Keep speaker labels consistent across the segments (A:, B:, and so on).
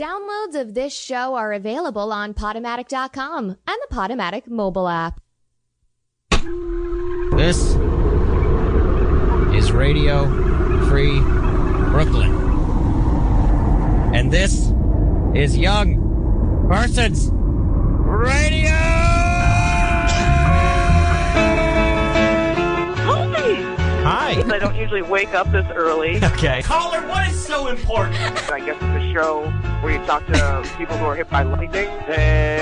A: Downloads of this show are available on Podomatic.com and the Podomatic mobile app.
B: This is Radio Free Brooklyn. And this is Young Persons Radio!
C: I don't usually wake up this early.
B: Okay.
D: Caller, what is so important?
C: I guess it's a show where you talk to people who are hit by lightning. Hey,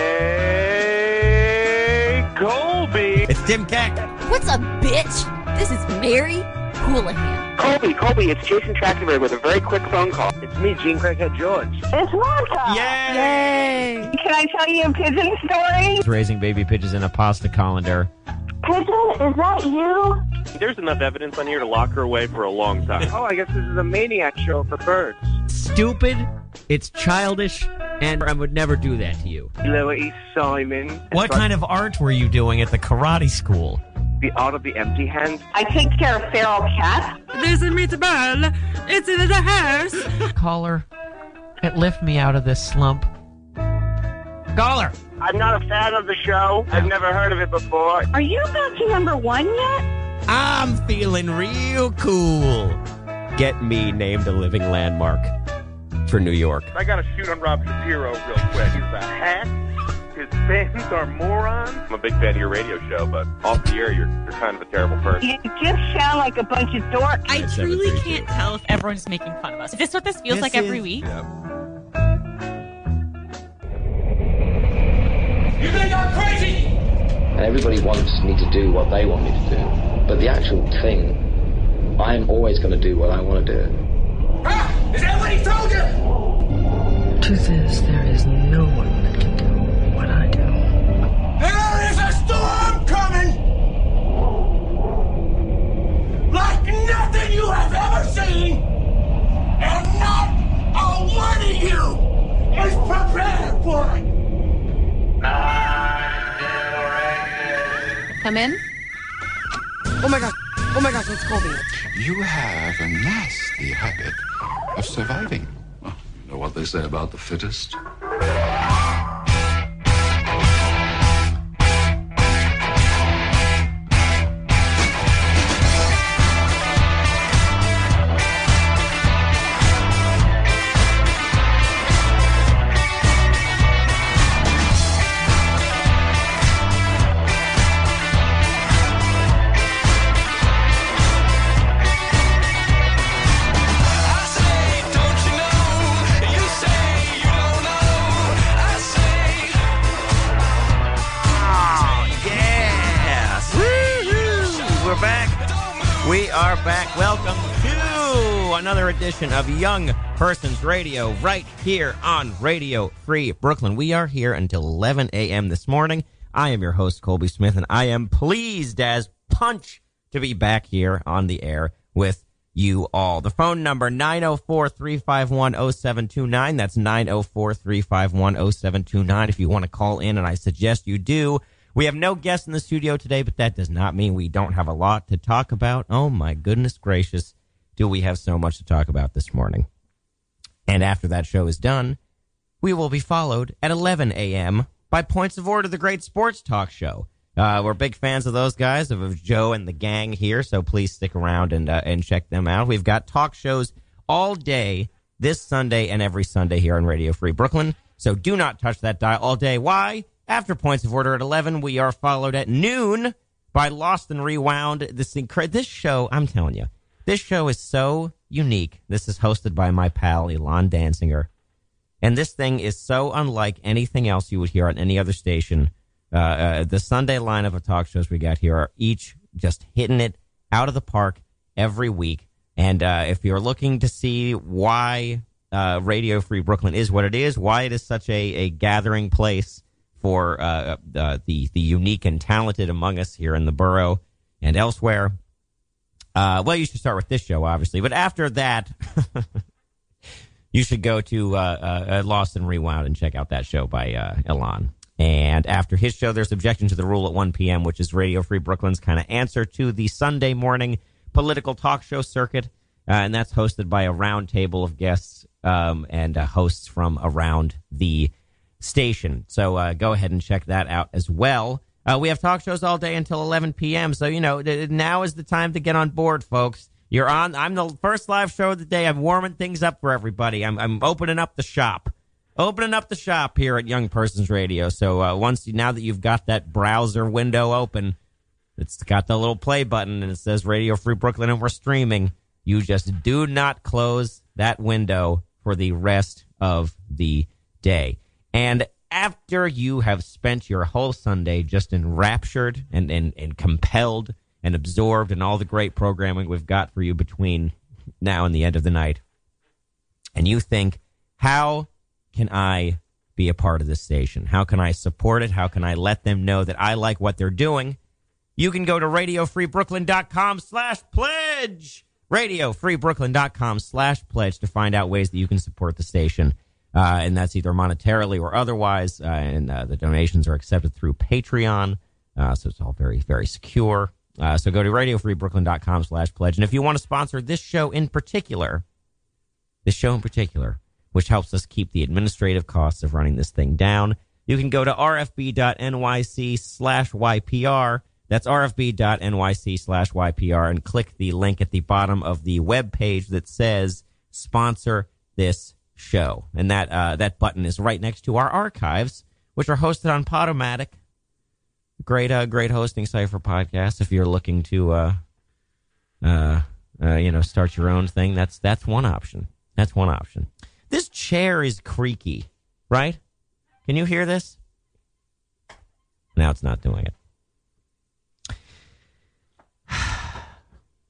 C: Colby.
B: It's Tim Keck.
E: What's up, bitch? This is Mary Houlihan.
C: Colby, Colby, it's Jason Trachtenberg with a very quick phone call. It's me, Jean Craighead George.
F: It's Martha.
B: Yay! Yay!
F: Can I tell you a pigeon story?
B: Raising baby pigeons in a pasta colander.
F: Pigeon, is that you?
G: There's enough evidence on here to lock her away for a long time.
C: Oh, I guess this is a maniac show for birds.
B: Stupid, it's childish, and I would never do that to you.
C: Louis Simon.
D: What kind of art were you doing at the karate school?
C: The art of the empty hand.
F: I take care of feral cats.
H: There's a meatball. It's in the house.
B: Caller, it lift me out of this slump. Caller!
C: I'm not a fan of the show. I've never heard of it before.
F: Are you back to number one yet?
B: I'm feeling real cool. Get me named a living landmark for New York.
G: I got to shoot on Rob Shapiro real quick. He's a hack. His fans are morons. I'm a big fan of your radio show, but off the air, you're, you're kind of a terrible person.
F: You just sound like a bunch of dorks.
H: I truly can't tell if everyone's making fun of us. Is this what this feels
B: This
H: like every week?
D: You
I: and everybody wants me to do what they want me to do. But the actual thing, I'm always going to do what I want to do.
D: Ah, is that what he told you?
J: Truth is, there is no one that can do what I do.
D: There is a storm coming! Like nothing you have ever seen! And not a one of you is prepared for it!
E: Come in.
H: Oh my god. Oh my gosh, it's Colby.
K: You have a nasty habit of surviving. Well, you know what they say about the fittest?
B: Another edition of Young Persons Radio right here on Radio Free Brooklyn. We are here until 11 a.m. this morning. I am your host, Colby Smith, and I am pleased as punch to be back here on the air with you all. The phone number 904-351-0729. That's 904-351-0729 if you want to call in and I suggest you do. We have no guests in the studio today, but that does not mean we don't have a lot to talk about. Oh my goodness gracious, do we have so much to talk about this morning. And after that show is done, we will be followed at 11 a.m. by Points of Order, the great sports talk show. Uh, we're big fans of those guys, of, Joe and the gang here, so please stick around and uh, and check them out. We've got talk shows all day this Sunday and every Sunday here on Radio Free Brooklyn. So do not touch that dial all day. Why? After Points of Order at 11, we are followed at noon by Lost and Rewound. This incre- this show, I'm telling you, this show is so unique. This is hosted by my pal Elon Danziger. And this thing is so unlike anything else you would hear on any other station. Uh, uh, the Sunday lineup of talk shows we got here are each just hitting it out of the park every week. And uh, if you're looking to see why uh, Radio Free Brooklyn is what it is, why it is such a, a gathering place for uh, uh, the the unique and talented among us here in the borough and elsewhere, uh, well, you should start with this show, obviously. But after that, you should go to uh, uh, Lost and Rewound and check out that show by uh, Elon. And after his show, there's Objection to the Rule at 1 p.m., which is Radio Free Brooklyn's kind of answer to the Sunday morning political talk show circuit. Uh, and that's hosted by a round table of guests um, and uh, hosts from around the station. So uh, go ahead and check that out as well. Uh, we have talk shows all day until 11 p.m. So you know now is the time to get on board, folks. You're on. I'm the first live show of the day. I'm warming things up for everybody. I'm, I'm opening up the shop, opening up the shop here at Young Persons Radio. So uh, once you, now that you've got that browser window open, it's got the little play button and it says Radio Free Brooklyn and we're streaming. You just do not close that window for the rest of the day. And after you have spent your whole Sunday just enraptured and, and, and compelled and absorbed in all the great programming we've got for you between now and the end of the night, and you think, how can I be a part of this station? How can I support it? How can I let them know that I like what they're doing? You can go to radiofreebrooklyn.com slash pledge. Radiofreebrooklyn.com slash pledge to find out ways that you can support the station. Uh, and that's either monetarily or otherwise. Uh, and uh, the donations are accepted through Patreon. Uh, so it's all very, very secure. Uh, so go to radiofreebrooklyn.com slash pledge. And if you want to sponsor this show in particular, this show in particular, which helps us keep the administrative costs of running this thing down, you can go to rfb.nyc slash YPR. That's rfb.nyc slash YPR and click the link at the bottom of the web page that says sponsor this show. And that, uh, that button is right next to our archives, which are hosted on Podomatic. Great, uh, great hosting site for podcasts. If you're looking to, uh, uh, uh, you know, start your own thing, that's, that's one option. That's one option. This chair is creaky, right? Can you hear this? Now it's not doing it.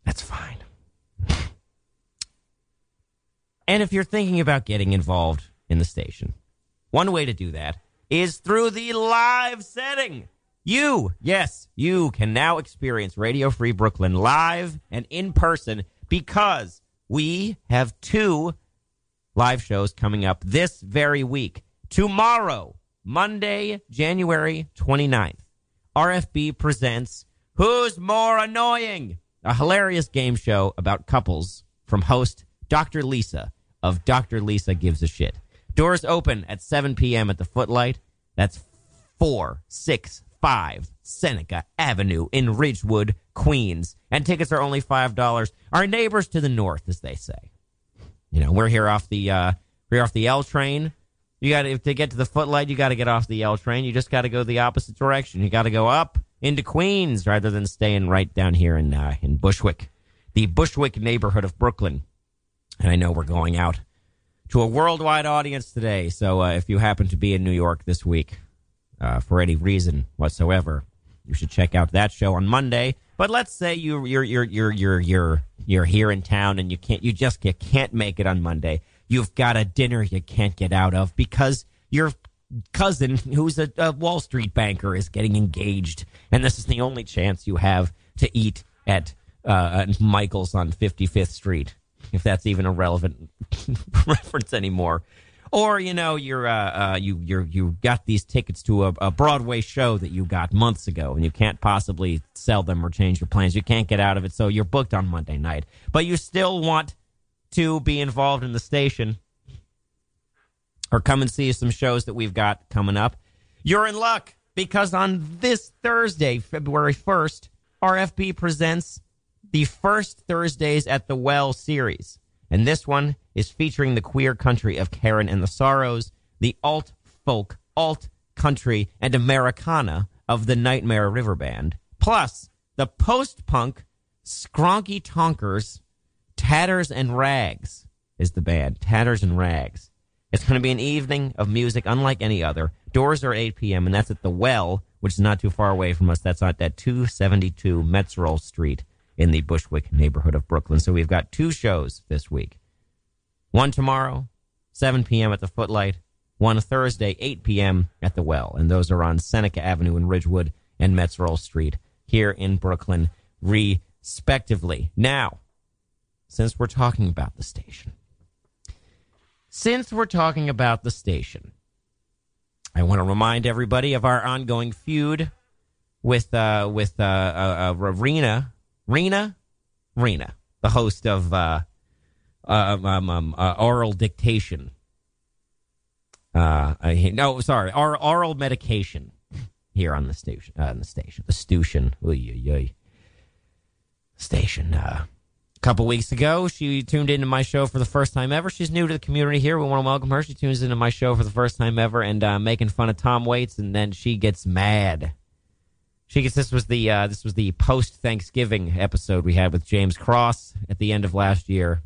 B: That's fine. And if you're thinking about getting involved in the station, one way to do that is through the live setting. You, yes, you can now experience Radio Free Brooklyn live and in person because we have two live shows coming up this very week. Tomorrow, Monday, January 29th, RFB presents Who's More Annoying? A hilarious game show about couples from host Dr. Lisa of Dr. Lisa Gives a Shit. Doors open at 7 p.m. at the Footlight. That's 465 Seneca Avenue in Ridgewood, Queens. And tickets are only $5. Our neighbors to the north, as they say. You know, we're here off the uh, we're off the L train. You got to to get to the Footlight. You got to get off the L train. You just got to go the opposite direction. You got to go up into Queens rather than staying right down here in uh, in Bushwick, the Bushwick neighborhood of Brooklyn. And I know we're going out to a worldwide audience today. So uh, if you happen to be in New York this week uh, for any reason whatsoever, you should check out that show on Monday. But let's say you you're you're you're you're you're you're here in town and you can't you just you can't make it on Monday. You've got a dinner you can't get out of because your cousin, who's a, a Wall Street banker, is getting engaged, and this is the only chance you have to eat at uh, Michael's on 55th Street, if that's even a relevant reference anymore. Or you know you're uh, uh, you you're you got these tickets to a, a Broadway show that you got months ago, and you can't possibly sell them or change your plans. You can't get out of it, so you're booked on Monday night. But you still want to be involved in the station or come and see some shows that we've got coming up. You're in luck because on this Thursday, February 1st, RFB presents the first Thursdays at the Well series. And this one is featuring the queer country of Karen and the Sorrows, the alt folk, alt country, and Americana of the Nightmare River Band, plus the post punk Skronky Tonkers, Tatters and Rags is the band. Tatters and Rags. It's going to be an evening of music unlike any other. Doors are at 8 p.m., and that's at The Well, which is not too far away from us. That's at that 272 Meserole Street in the Bushwick neighborhood of Brooklyn. So we've got two shows this week. One tomorrow, 7 p.m. at the Footlight. One Thursday, 8 p.m. at the Well. And those are on Seneca Avenue in Ridgewood and Meserole Street here in Brooklyn, respectively. Now, since we're talking about the station, since we're talking about the station, I want to remind everybody of our ongoing feud with uh, with uh, uh, uh, Rena, Rena, the host of uh, um, um, um, uh, oral dictation. Uh, I, no, sorry, oral, oral medication here on the station. Uh, on the station, the station. Oy, oy. Station. Uh, a couple weeks ago, she tuned into my show for the first time ever. She's new to the community here. We want to welcome her. She tunes into my show for the first time ever and uh, making fun of Tom Waits, and then she gets mad. She gets this was the uh, this was the post Thanksgiving episode we had with James Cross at the end of last year,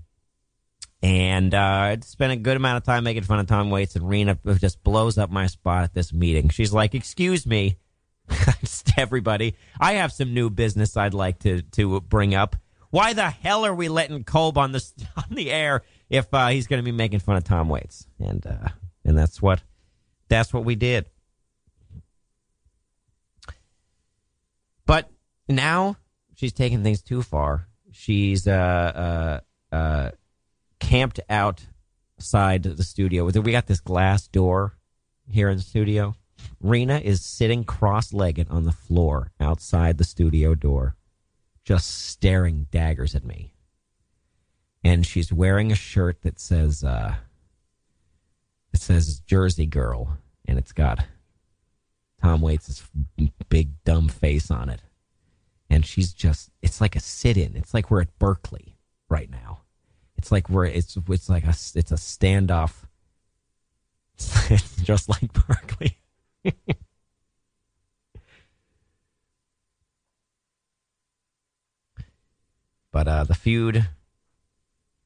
B: and uh, I spent a good amount of time making fun of Tom Waits, and Rena just blows up my spot at this meeting. She's like, "Excuse me, everybody, I have some new business I'd like to to bring up. Why the hell are we letting Kolb on the on the air if uh, he's going to be making fun of Tom Waits?" And uh, and that's what that's what we did. But now she's taking things too far. She's uh, uh, uh, camped outside the studio. We got this glass door here in the studio. Rena is sitting cross legged on the floor outside the studio door, just staring daggers at me. And she's wearing a shirt that says, uh, it says Jersey Girl, and it's got Tom Waits' big dumb face on it. And she's just it's like a sit in. It's like we're at Berkeley right now. It's like we're it's it's like a it's a standoff. It's just like Berkeley. but uh the feud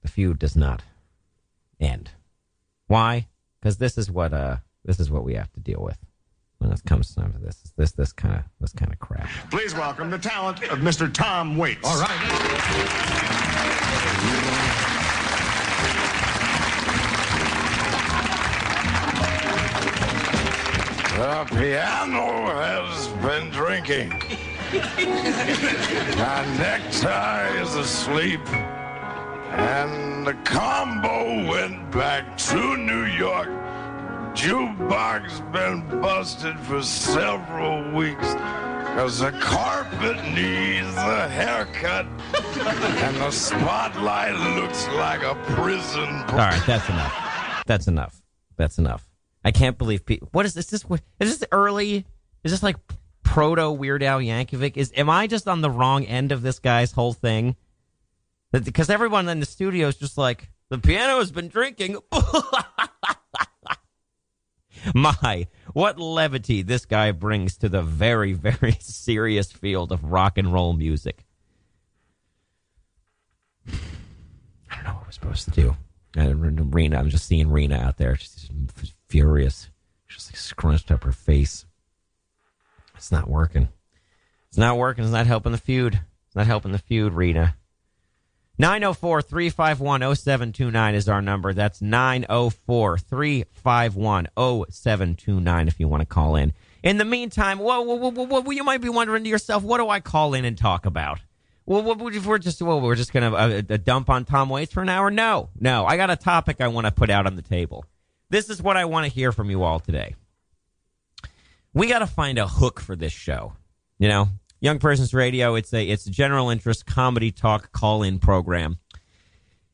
B: the feud does not end. Why? Because this is what uh this is what we have to deal with when it comes time to this. This this kind of this kind of crap.
L: Please welcome the talent of Mr. Tom Waits. All right.
K: The piano has been drinking. My necktie is asleep. And the combo went back to New York. Jukebox been busted for several weeks. Cause the carpet needs a haircut. and the spotlight looks like a prison.
B: All right, that's enough. That's enough. That's enough. I can't believe people. What is this? This what is this early? Is this like proto Weird Al Yankovic? Is am I just on the wrong end of this guy's whole thing? Because everyone in the studio is just like the piano has been drinking. My, what levity this guy brings to the very, very serious field of rock and roll music. I don't know what we're supposed to do. Uh, and Rena, I'm just seeing Rena out there. She's furious. She's like scrunched up her face. It's not working. It's not working. It's not helping the feud. It's not helping the feud, Rena. 904 351 0729 is our number. That's 904 351 0729 if you want to call in. In the meantime, what, what, what, what, you might be wondering to yourself, what do I call in and talk about? Well, we're just well, we're just going to uh, uh, dump on Tom Waits for an hour? No, no. I got a topic I want to put out on the table. This is what I want to hear from you all today. We got to find a hook for this show. You know, Young Persons Radio. It's a it's a general interest comedy talk call in program,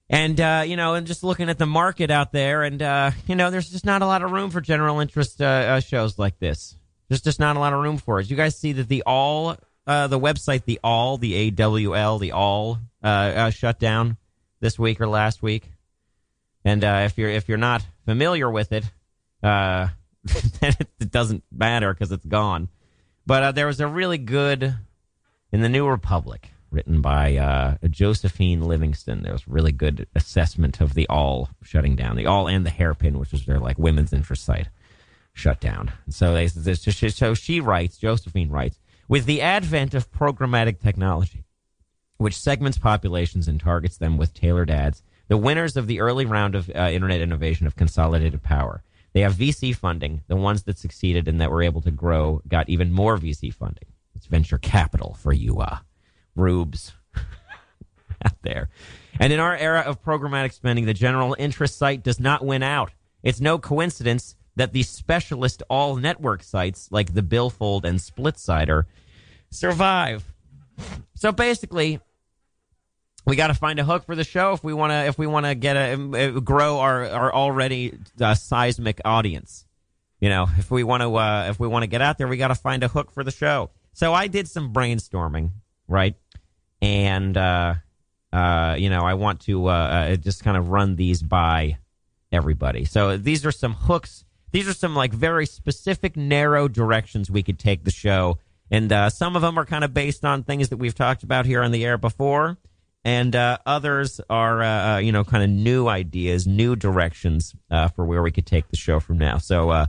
B: and uh, you know, and just looking at the market out there, and uh, you know, there's just not a lot of room for general interest uh, uh, shows like this. There's just not a lot of room for it. You guys see that the Awl uh, the website, the Awl the A W L, the Awl uh, shut down this week or last week, and if you're if you're not familiar with it, then it doesn't matter because it's gone. But uh, there was a really good in the New Republic, written by uh, Josephine Livingston. There was really good assessment of the Awl shutting down, the Awl and the hairpin, which was their like women's interest site, shut down. So they so she writes, Josephine writes, with the advent of programmatic technology, which segments populations and targets them with tailored ads, the winners of the early round of uh, internet innovation have consolidated power. They have VC funding. The ones that succeeded and that were able to grow got even more VC funding. It's venture capital for you, uh, rubes out there. And in our era of programmatic spending, the general interest site does not win out. It's no coincidence that the specialist Awl network sites like the Billfold and Splitsider survive. So basically, we got to find a hook for the show if we want to if we want to get a grow our our already uh, seismic audience. You know, if we want to uh, if we want to get out there, we got to find a hook for the show. So I did some brainstorming, right? And uh, uh, you know, I want to uh, uh, just kind of run these by everybody. So these are some hooks. These are some like very specific, narrow directions we could take the show, and uh, some of them are kind of based on things that we've talked about here on the air before, and uh, others are uh, uh, you know kind of new ideas, new directions uh, for where we could take the show from now. So uh,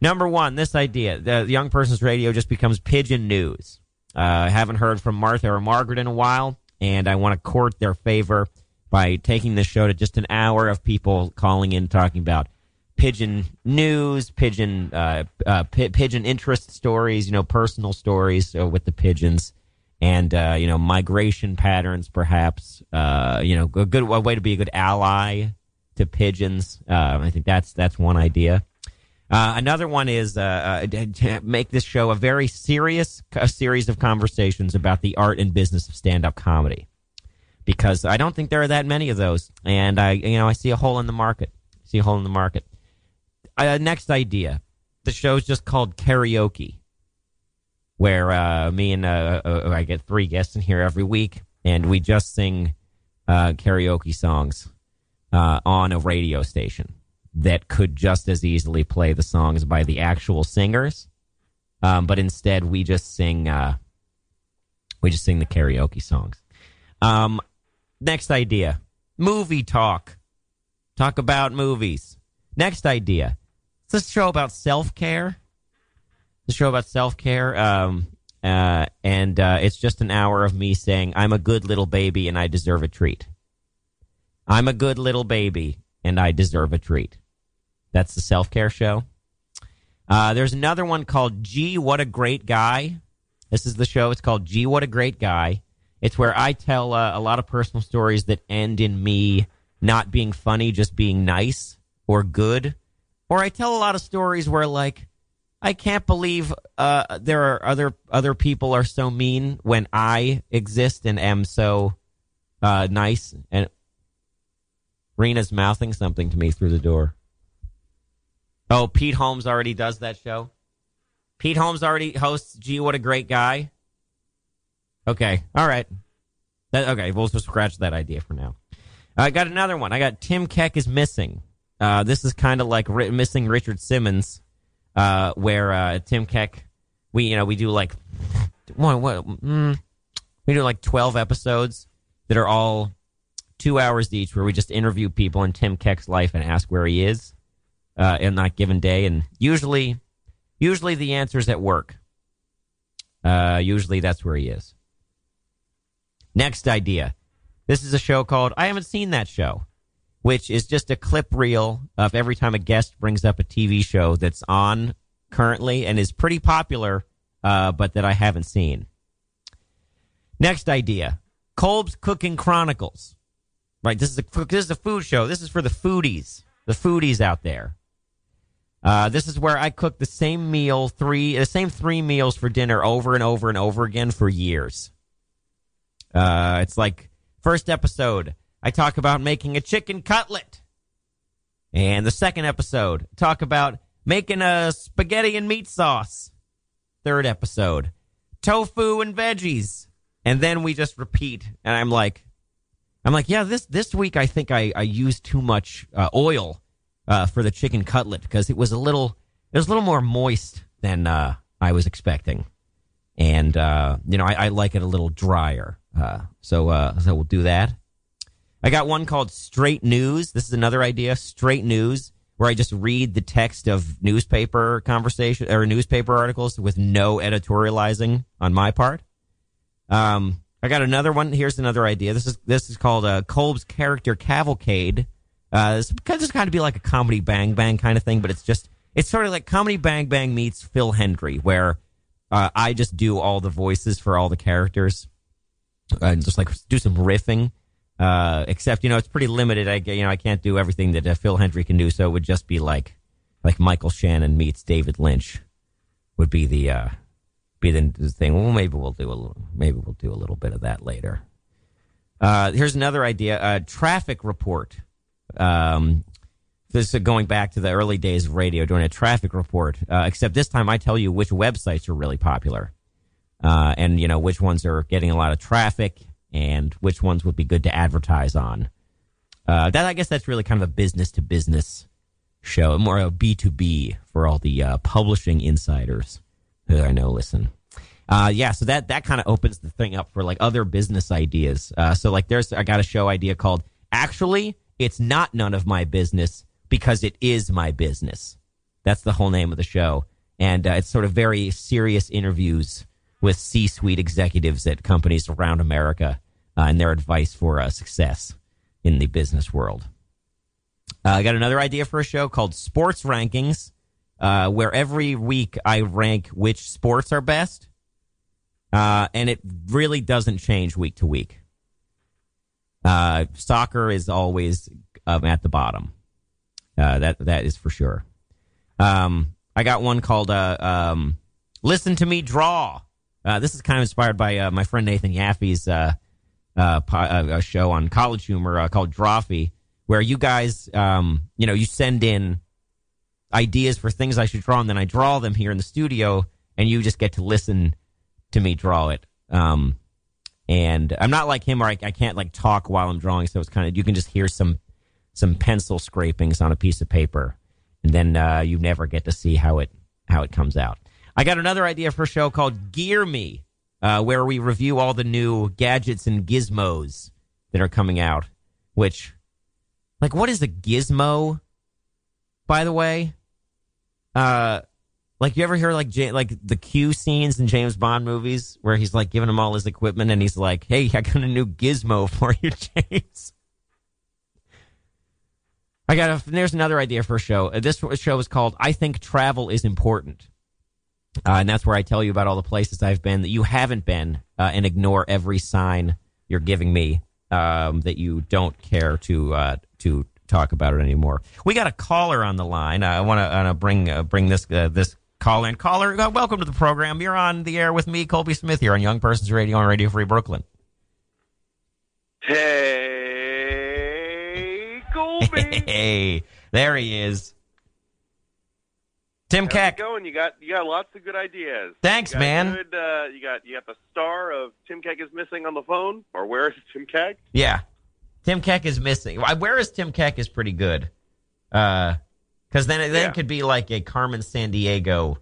B: number one, this idea: the young person's radio just becomes pigeon news. Uh, I haven't heard from Martha or Margaret in a while, and I want to court their favor by taking the show to just an hour of people calling in talking about pigeon news, pigeon uh, uh, pi pigeon interest stories, you know, personal stories uh, with the pigeons, and uh, you know, migration patterns, perhaps. Uh, you know, a good a way to be a good ally to pigeons. Uh, I think that's that's one idea. Uh, another one is uh, uh, to make this show a very serious a series of conversations about the art and business of stand up comedy, because I don't think there are that many of those, and I you know I see a hole in the market. See a hole in the market. Next idea, the show's just called karaoke, where uh, me and uh, uh, I get three guests in here every week, and we just sing uh, karaoke songs uh, on a radio station that could just as easily play the songs by the actual singers, um, but instead we just sing uh, we just sing the karaoke songs. Um, next idea: movie talk. Talk about movies. Next idea: it's this show about self care. The show about self care. Um, uh, and uh, it's just an hour of me saying, "I'm a good little baby and I deserve a treat." I'm a good little baby and I deserve a treat. That's the self care show. Uh, there's another one called Gee, What a Great Guy. This is the show. It's called Gee, What a Great Guy. It's where I tell uh, a lot of personal stories that end in me not being funny, just being nice or good. Or I tell a lot of stories where, like, I can't believe uh, there are other other people are so mean when I exist and am so uh, nice. And Rena's mouthing something to me through the door. Oh, Pete Holmes already does that show. Pete Holmes already hosts. Gee, what a great guy. Okay, all right. That, okay, we'll just scratch that idea for now. I got another one. I got Tim Keck is missing. Uh, this is kind of like ri- missing Richard Simmons, uh, where uh, Tim Keck, we you know we do like what mm, we do like twelve episodes that are all two hours each, where we just interview people in Tim Keck's life and ask where he is uh, in that given day, and usually, usually the answer is at work. Uh, usually that's where he is. Next idea. This is a show called I haven't seen that show, which is just a clip reel of every time a guest brings up a TV show that's on currently and is pretty popular, uh, but that I haven't seen. Next idea. Kolb's Cooking Chronicles. Right, this is a this is a food show. This is for the foodies, the foodies out there. Uh, this is where I cook the same meal three, the same three meals for dinner over and over and over again for years. Uh, it's like first episode, I talk about making a chicken cutlet, and the second episode, talk about making a spaghetti and meat sauce. Third episode, tofu and veggies, and then we just repeat. And I'm like, I'm like, yeah, this this week I think I, I used too much uh, oil uh, for the chicken cutlet because it was a little it was a little more moist than uh, I was expecting, and uh, you know I, I, like it a little drier. Uh, so uh, so we'll do that. I got one called Straight News. This is another idea, Straight News, where I just read the text of newspaper conversation or newspaper articles with no editorializing on my part. Um, I got another one. Here's another idea. This is this is called uh, Kolb's Character Cavalcade. Uh, this this kind of be like a comedy Bang Bang kind of thing, but it's just it's sort of like comedy Bang Bang meets Phil Hendrie, where uh, I just do all the voices for all the characters and just like do some riffing. Uh, except you know it's pretty limited. I you know I can't do everything that uh, Phil Hendrie can do, so it would just be like like Michael Shannon meets David Lynch would be the uh, be the thing. Well, maybe we'll do a little. Maybe we'll do a little bit of that later. Uh, here's another idea: a traffic report. Um, this is going back to the early days of radio, doing a traffic report. Uh, except this time, I tell you which websites are really popular, uh, and you know which ones are getting a lot of traffic, and which ones would be good to advertise on. Uh, that I guess that's really kind of a business to business show, more a B two B for all the uh, publishing insiders that I know listen. Uh, yeah, so that that kind of opens the thing up for like other business ideas. Uh, so like, there's I got a show idea called "Actually, It's Not None of My Business Because It Is My Business." That's the whole name of the show, and uh, it's sort of very serious interviews with C-suite executives at companies around America uh, and their advice for uh, success in the business world. Uh, I got another idea for a show called Sports Rankings, uh, where every week I rank which sports are best, uh, and it really doesn't change week to week. Soccer is always um, at the bottom. That that is for sure. Um, I got one called um, "Listen to Me Draw." Uh, this is kind of inspired by uh, my friend Nathan Yaffe's uh, uh, uh, a show on College Humor uh, called Drawfee, where you guys, um, you know, you send in ideas for things I should draw, and then I draw them here in the studio, and you just get to listen to me draw it. Um, and I'm not like him, where I, I can't like talk while I'm drawing, so it's kind of you can just hear some some pencil scrapings on a piece of paper, and then uh, you never get to see how it how it comes out. I got another idea for a show called Gear Me, uh, where we review all the new gadgets and gizmos that are coming out. Which, like, what is a gizmo? By the way, uh, like you ever hear like Ja- like the Q scenes in James Bond movies where he's like giving him all his equipment and he's like, "Hey, I got a new gizmo for you, James." I got a, there's another idea for a show. Uh, This show is called "I Think Travel Is Important." Uh, and that's where I tell you about all the places I've been that you haven't been, uh, and ignore every sign you're giving me um, that you don't care to uh, to talk about it anymore. We got a caller on the line. I want to bring uh, bring this uh, this call in. Caller, uh, welcome to the program. You're on the air with me, Colby Smith, here on Young Persons Radio on Radio Free Brooklyn.
G: Hey, Colby.
B: Hey, there he is, Tim
G: How's
B: Keck.
G: going? You got you got lots of good ideas.
B: Thanks, man.
G: Good, uh, you got you got the star of Tim Keck is missing on the phone, or where is Tim Keck?
B: Yeah. Tim Keck is missing. Where is Tim Keck is pretty good. Uh, cause then it then
G: Yeah.
B: it could be like a Carmen Sandiego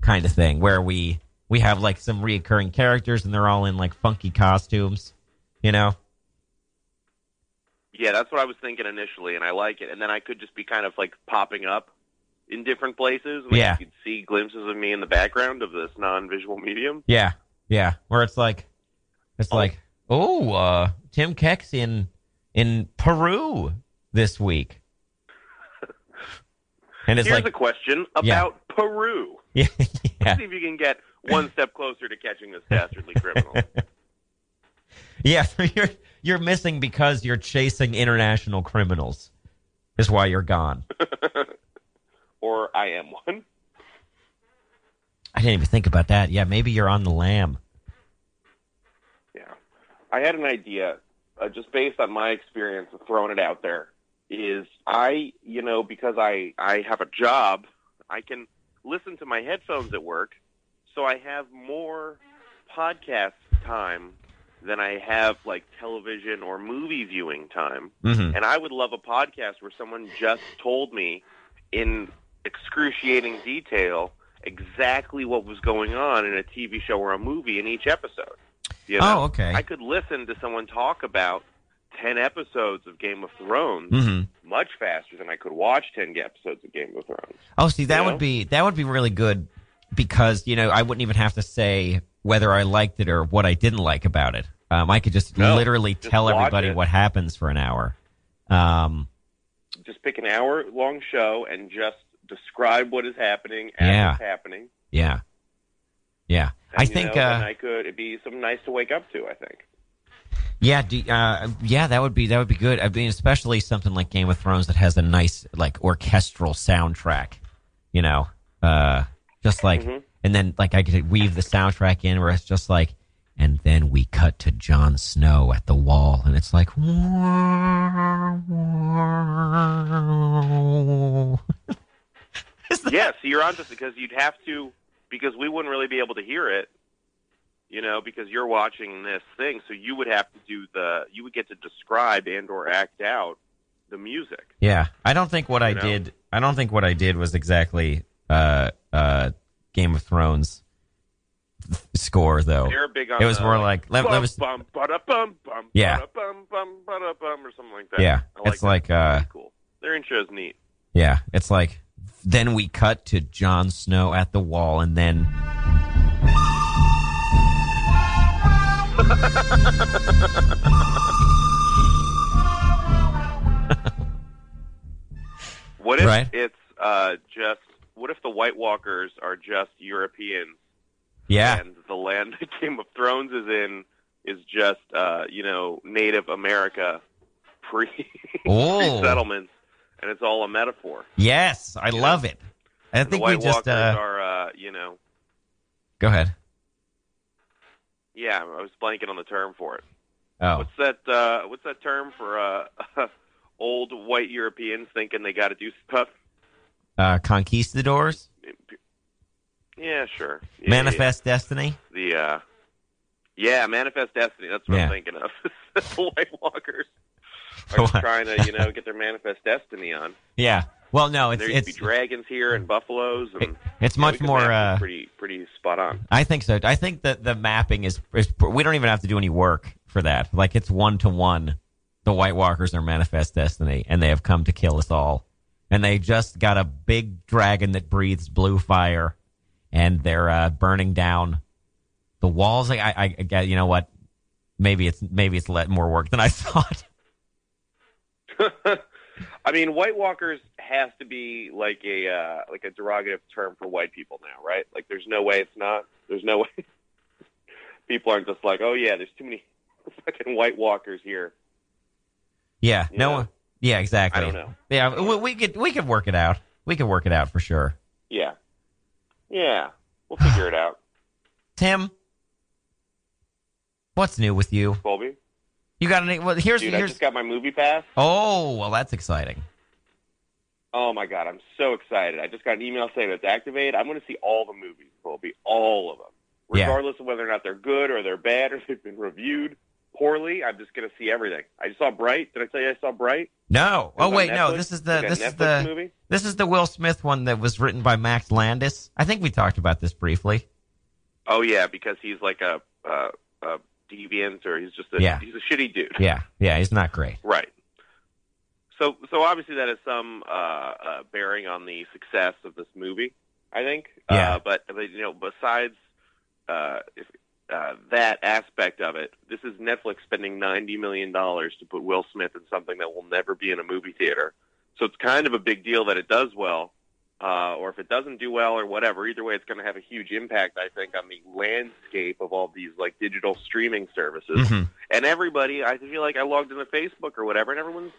B: kind of thing where we, we have like some reoccurring characters and they're all in like funky costumes, you know?
G: Yeah, that's what I was thinking initially, and I like it. And then I could just be kind of like popping up in different places. Like,
B: Yeah.
G: you could see glimpses of me in the background of this non-visual medium.
B: Yeah. Yeah. Where it's like, it's like, oh, uh, Tim Keck's in, in Peru this week. And it's
G: Here's
B: like,
G: a question
B: Yeah.
G: about Peru.
B: yeah, yeah.
G: See if you can get one step closer to catching this dastardly criminal.
B: Yeah, you're you're missing because you're chasing international criminals. Is why you're gone.
G: Or I am one.
B: I didn't even think about that. Yeah, maybe you're on the lam.
G: Yeah. I had an idea, uh, just based on my experience of throwing it out there, is I, you know, because I, I have a job, I can listen to my headphones at work, so I have more podcast time than I have like television or movie viewing time.
B: Mhm.
G: And I would love a podcast where someone just told me in excruciating detail exactly what was going on in a TV show or a movie in each episode. You know?
B: Oh, okay.
G: I could listen to someone talk about 10 episodes of Game of Thrones
B: Mhm.
G: much faster than I could watch 10 episodes of Game of Thrones.
B: Oh, see, that
G: You know?
B: would be that would be really good because you know I wouldn't even have to say whether I liked it or what I didn't like about it. Um, I could just
G: No,
B: literally
G: just
B: tell everybody
G: it.
B: what happens for an hour. Um,
G: Just pick an hour long show and just describe what is happening as
B: Yeah.
G: it's happening.
B: yeah, yeah.
G: And,
B: I think.
G: know,
B: uh,
G: I could it'd be something nice to wake up to, I think.
B: Yeah, do, uh, yeah, that would be that would be good. I mean, especially something like Game of Thrones that has a nice like orchestral soundtrack. You know, uh, just like,
G: Mhm.
B: and then like I could weave the soundtrack in where it's just like And then we cut to Jon Snow at the wall, and it's like,
G: yeah, so you're onto because you'd have to because we wouldn't really be able to hear it, you know, because you're watching this thing, so you would have to do the you would get to describe and or act out the music.
B: Yeah, I don't think what I
G: know?
B: did. I don't think what I did was exactly uh, uh, Game of Thrones score, though.
G: They're big on
B: it was
G: the,
B: more like let,
G: bum,
B: let was,
G: bum, bada, bum, bum,
B: Yeah.
G: bada, bum, bum, bada, bum, or something like that.
B: yeah.
G: Like
B: it's
G: that.
B: like uh,
G: cool. Their intro is neat.
B: yeah, it's like then we cut to Jon Snow at the wall, and then
G: What if
B: Right.
G: it's uh, just? What if the White Walkers are just Europeans?
B: Yeah.
G: And the land that Game of Thrones is in is just uh, you know Native America pre
B: Oh.
G: settlements, and it's all a metaphor.
B: yes, I love it. I
G: And
B: think
G: the
B: we
G: White
B: just
G: Walkers
B: uh,
G: are uh, you know
B: go ahead.
G: yeah. I was blanking on the term for it.
B: Oh,
G: What's that? Uh, what's that term for uh, old white Europeans thinking they got to do stuff?
B: uh, conquistadors,
G: Yeah, sure. Yeah,
B: manifest destiny.
G: The uh, yeah, manifest destiny. That's what
B: Yeah.
G: I'm thinking of. the White Walkers are just trying to you know get their manifest destiny on.
B: Yeah. Well, no, it's
G: there used to
B: it's
G: be dragons here and buffaloes, and
B: it's
G: yeah,
B: much more. Uh,
G: pretty pretty spot on.
B: I think so. I think that the mapping is, is. We don't even have to do any work for that. Like it's one to one. The White Walkers are manifest destiny, and they have come to kill us all. And they just got a big dragon that breathes blue fire, and they're uh, burning down the walls. I, I, I. You know what? Maybe it's maybe it's let more work than I thought.
G: I mean, White Walkers has to be like a uh, like a derogative term for white people now, right? Like, there's no way it's not. There's no way people aren't just like, oh yeah, there's too many fucking White Walkers here.
B: Yeah.
G: You
B: no.
G: know?
B: one Yeah. Exactly.
G: I don't know.
B: Yeah. We, we could we could work it out. We could work it out for sure.
G: Yeah, yeah, we'll figure it out.
B: Tim, what's new with you?
G: Colby,
B: You got any? Well, here's
G: dude, I just got my movie pass.
B: Oh, well, that's exciting.
G: Oh my god, I'm so excited! I just got an email saying it's activated. I'm going to see all the movies, Colby, all of them,
B: Yeah.
G: regardless of whether or not they're good or they're bad or they've been reviewed poorly. I'm just going to see everything. I saw Bright. Did I tell you I saw Bright?
B: No. Oh wait, no. This is the this is the
G: movie?
B: this is the Will Smith one that was written by Max Landis. I think we talked about this briefly.
G: Oh yeah, because he's like a, uh, a deviant or he's just a
B: Yeah.
G: he's a shitty dude.
B: Yeah, yeah. He's not great.
G: Right. So, so obviously that has some uh, uh, bearing on the success of this movie. I think.
B: Yeah.
G: Uh, but, but you know, besides uh, if, uh, that aspect of it, this is Netflix spending ninety million dollars to put Will Smith in something that will never be in a movie theater. So it's kind of a big deal that it does well. Uh, or if it doesn't do well or whatever, either way, it's going to have a huge impact, I think, on the landscape of all these like digital streaming services.
B: Mhm.
G: and everybody i feel like i logged into facebook or whatever and everyone's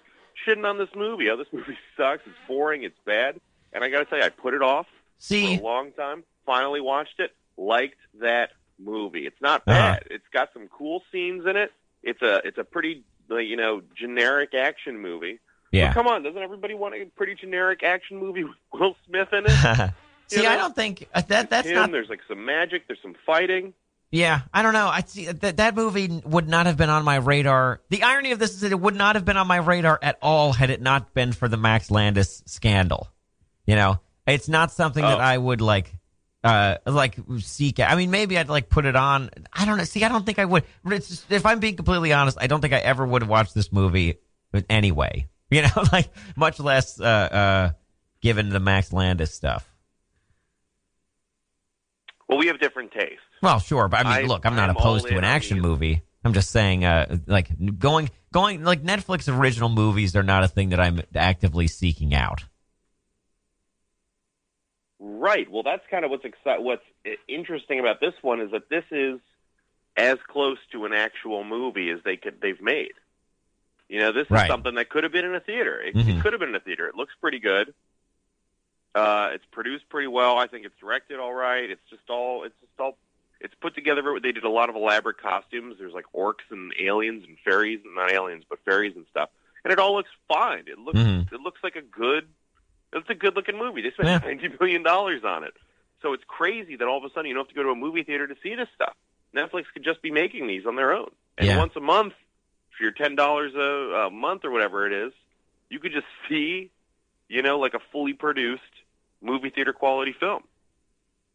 G: shitting on this movie. Oh this movie sucks. It's boring. It's bad. And i gotta tell you i put it off
B: See,
G: for a long time. Finally watched it. Liked that movie. It's not
B: Uh-huh.
G: bad. It's got some cool scenes in it. It's a it's a pretty you know generic action movie
B: yeah.
G: But come on doesn't everybody want a pretty generic action movie with will smith in it
B: See,
G: You
B: I don't think uh, that that's
G: Him,
B: not.
G: there's like some magic there's some fighting
B: Yeah, I don't know. I see that that movie would not have been on my radar. The irony of this is that it would not have been on my radar at all had it not been for the Max Landis scandal. You know, it's not something that
G: Oh.
B: I would like uh like seek out. I mean, maybe I'd like put it on. I don't know. See, I don't think I would. It's just- if I'm being completely honest, I don't think I ever would have watched this movie anyway. You know, like much less uh uh given the Max Landis stuff.
G: well we have different tastes
B: Well, sure, but I mean,
G: I-
B: look, I'm not
G: I'm
B: opposed to an action movie. I'm just saying, uh, like going, going, like Netflix original movies are not a thing that I'm actively seeking out.
G: Right. Well, that's kind of what's exci- what's interesting about this one is that this is as close to an actual movie as they could they've made. You know, this
B: Right.
G: is something that could have been in a theater. It,
B: Mhm.
G: it could have been in a theater. It looks pretty good. Uh, it's produced pretty well. I think it's directed all right. It's just all it's just all It's put together. They did a lot of elaborate costumes. There's like orcs and aliens and fairies, not aliens, but fairies and stuff. And it all looks fine. It looks
B: Mhm.
G: it looks like a good. It's a good looking movie. They spent
B: Yeah.
G: ninety million dollars on it. So it's crazy that all of a sudden you don't have to go to a movie theater to see this stuff. Netflix could just be making these on their own. And
B: Yeah.
G: once a month, for your ten dollars a month or whatever it is, you could just see, you know, like a fully produced movie theater quality film.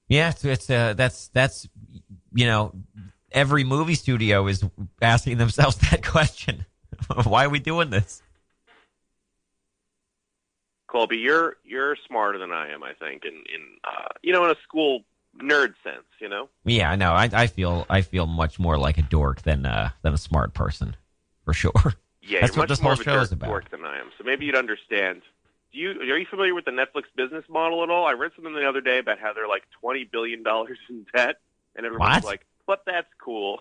B: Yeah, it's, it's uh, that's that's you know every movie studio is asking themselves that question. Why are we doing this?
G: Colby, you're you're smarter than I am, I think, in in uh, you know, in a school nerd sense, you know.
B: Yeah, I know. I, I feel I feel much more like a dork than uh, than a smart person, for sure.
G: Yeah,
B: That's what this whole show is about.
G: than I am. So maybe you'd understand. Do you are you familiar with the Netflix business model at all? I read something the other day about how they're like twenty billion dollars in debt, and everyone's
B: What?
G: like, "But that's cool."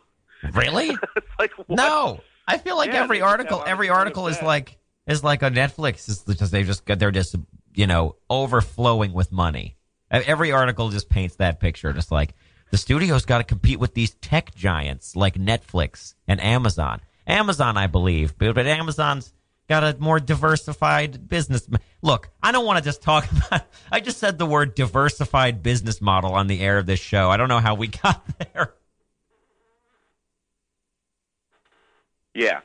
B: Really?
G: it's like what?
B: No, I feel like
G: Yeah,
B: every article, every article is like is like on Netflix. Is just they just they're just you know overflowing with money. Every article just paints that picture. Just like the studio's got to compete with these tech giants like Netflix and Amazon. Amazon, I believe, but, but Amazon's got a more diversified business. Look, I don't want to just talk about. I just said the word diversified business model on the air of this show. I don't know how we got there.
G: Yeah.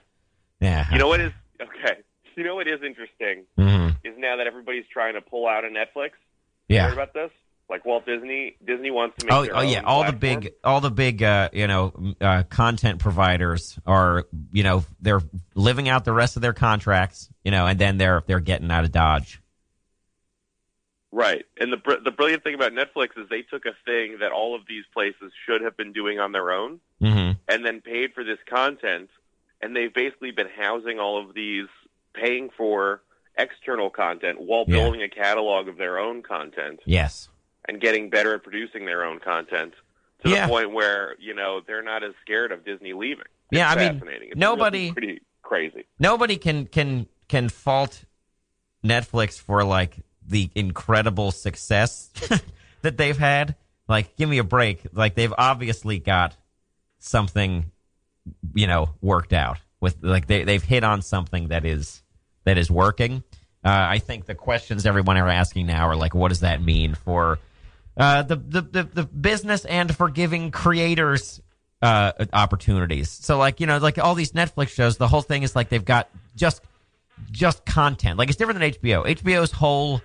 B: Yeah.
G: You know what is okay? You know what is interesting
B: Mhm.
G: is now that everybody's trying to pull out of Netflix.
B: Yeah.
G: Heard about this? Like Walt Disney, Disney wants to make
B: Oh, oh yeah, all the big, all the big, uh, you know, uh, content providers are, you know, they're living out the rest of their contracts, you know, and then they're they're getting out of Dodge.
G: Right. And the br- the brilliant thing about Netflix is they took a thing that all of these places should have been doing on their own
B: Mm-hmm.
G: and then paid for this content and they've basically been housing all of these paying for external content while
B: Yeah.
G: building a catalog of their own content
B: Yes.
G: And getting better at producing their own content to
B: Yeah.
G: the point where, you know, they're not as scared of Disney leaving. It's
B: Yeah, I mean, nobody-
G: pretty crazy.
B: Nobody can can can fault Netflix for like the incredible success that they've had. Like, give me a break. Like, they've obviously got something, you know, worked out with. Like, they they've hit on something that is that is working. Uh, I think the questions everyone are asking now are like, what does that mean for uh, the, the the the business and for giving creators uh, opportunities? So, like, you know, like all these Netflix shows, the whole thing is like they've got just just content. Like it's different than HBO. HBO's whole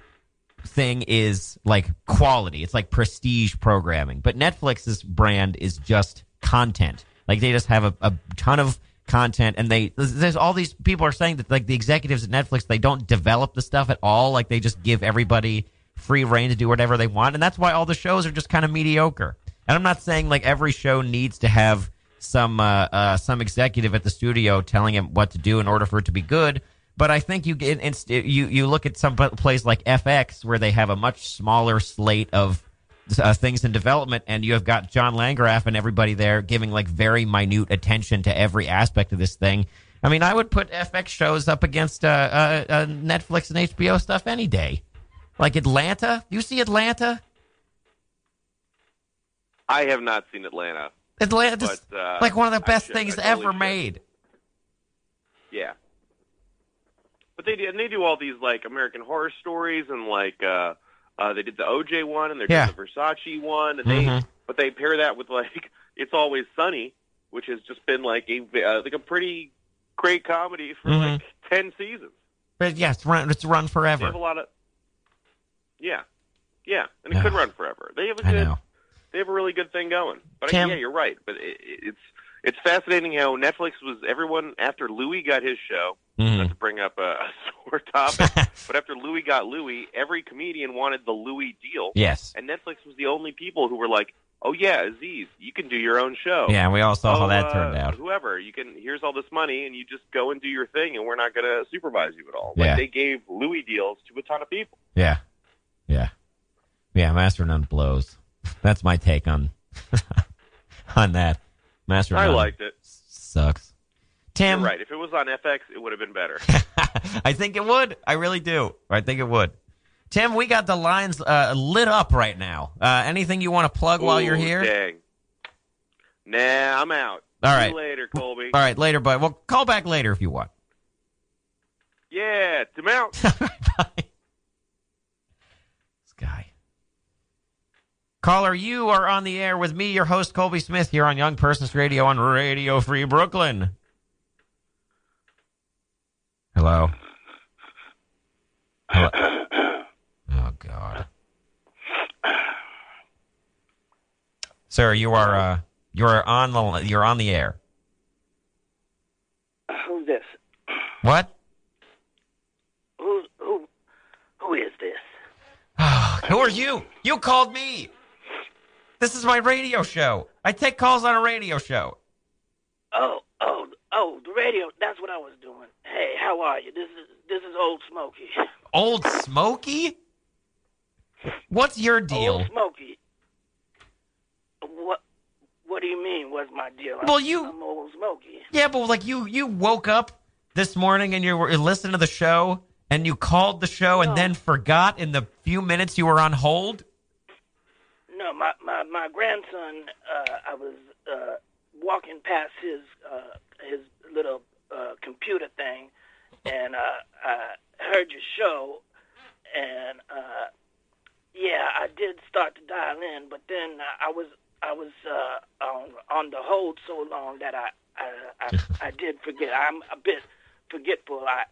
B: thing is like quality. It's like prestige programming. But Netflix's brand is just content. Like they just have a, a ton of content and they there's all these people are saying that like the executives at Netflix they don't develop the stuff at all. Like they just give everybody free reign to do whatever they want. And that's why all the shows are just kind of mediocre. And I'm not saying like every show needs to have some uh, uh, some executive at the studio telling him what to do in order for it to be good. But I think you get inst- you you look at some place like FX where they have a much smaller slate of uh, things in development, and you have got John Landgraf and everybody there giving like very minute attention to every aspect of this thing. I mean, I would put FX shows up against uh, uh, uh, Netflix and HBO stuff any day. Like Atlanta, you see Atlanta?
G: I have not seen Atlanta.
B: Atlanta,
G: uh,
B: like one of the best
G: should.
B: things
G: totally
B: ever
G: should.
B: made.
G: Yeah. But they do, and they do all these like American Horror Stories, and like uh, uh, they did the OJ one, and they're
B: Yeah.
G: doing the Versace one, and they
B: Mhm.
G: but they pair that with like It's Always Sunny, which has just been like a uh, like a pretty great comedy for
B: Mhm.
G: like ten seasons.
B: But yeah, it's run, it's run
G: They
B: forever.
G: have a lot of yeah, yeah, and it
B: Yeah.
G: could run forever. They have a good they have a really good thing going. But I, yeah, you're right. But it, it's it's fascinating how Netflix was everyone after Louis got his show.
B: Mhm.
G: Not to bring up a, a sore topic, but after Louis got Louis, every comedian wanted the Louis deal.
B: Yes.
G: and Netflix was the only people who were like, "Oh yeah, Aziz, you can do your own show."
B: Yeah, and we all saw how
G: Oh,
B: that
G: uh,
B: turned out.
G: Whoever you can, here's all this money, and you just go and do your thing, and we're not going to supervise you at all.
B: Yeah.
G: Like they gave Louis deals to a ton of people.
B: Yeah, yeah, yeah. Master None blows. That's my take on on that. Master
G: I
B: None
G: liked it.
B: sucks. Tim,
G: You're right. If it was on FX, it would have been better.
B: I think it would. I really do. I think it would. Tim, we got the lines uh, lit up right now. Uh, anything you want to plug while you're here?
G: Dang. Nah, I'm out.
B: All
G: See
B: right.
G: you later, Colby.
B: All right, later, but well, call back later if you want.
G: Yeah, I'm out.
B: This guy. Caller, you are on the air with me, your host, Colby Smith, here on Young Persons Radio on Radio Free Brooklyn. Hello. Hello. Oh God. Sir, you are uh you are on the you're on the air.
M: Who's this?
B: What?
M: Who's who? Who is this?
B: Who are you? You called me. This is my radio show. I take calls on a radio show.
M: Oh, oh, oh, the radio. That's what I was doing. Hey, how are you? This is this is Old Smoky.
B: Old Smoky? What's your deal?
M: Old Smoky. What? What do you mean? What's my deal?
B: Well,
M: I'm-
B: you-
M: I'm Old Smoky.
B: Yeah, but like you you woke up this morning and you were listening to the show and you called the show and then forgot in the few minutes you were on hold?
M: No, my my my grandson. Uh, I was uh, walking past his uh, his little uh, computer thing, and uh, I heard your show, and uh, yeah, I did start to dial in, but then I was I was uh, on on the hold so long that I I, I, I did forget. I'm a bit forgetful. I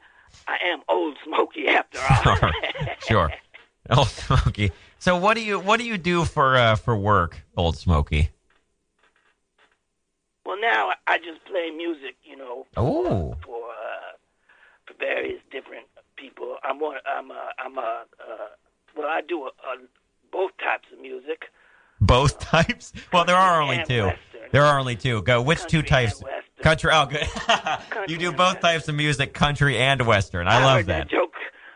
M: I am old Smoky after all.
B: Sure. Old Smoky. So what do you what do you do for uh, for work, Old Smoky?
M: Well, now I just play music, you know,
B: Oh.
M: for uh, for various different people. I'm one. I'm a. I'm a. Uh, well, I do a, a, both types of music.
B: Both types? Well, there are only two.
M: Western.
B: There are only two. Go. Which two types? Country. Oh, good. you do both types of music, country and western. I,
M: I
B: love that.
M: that joke.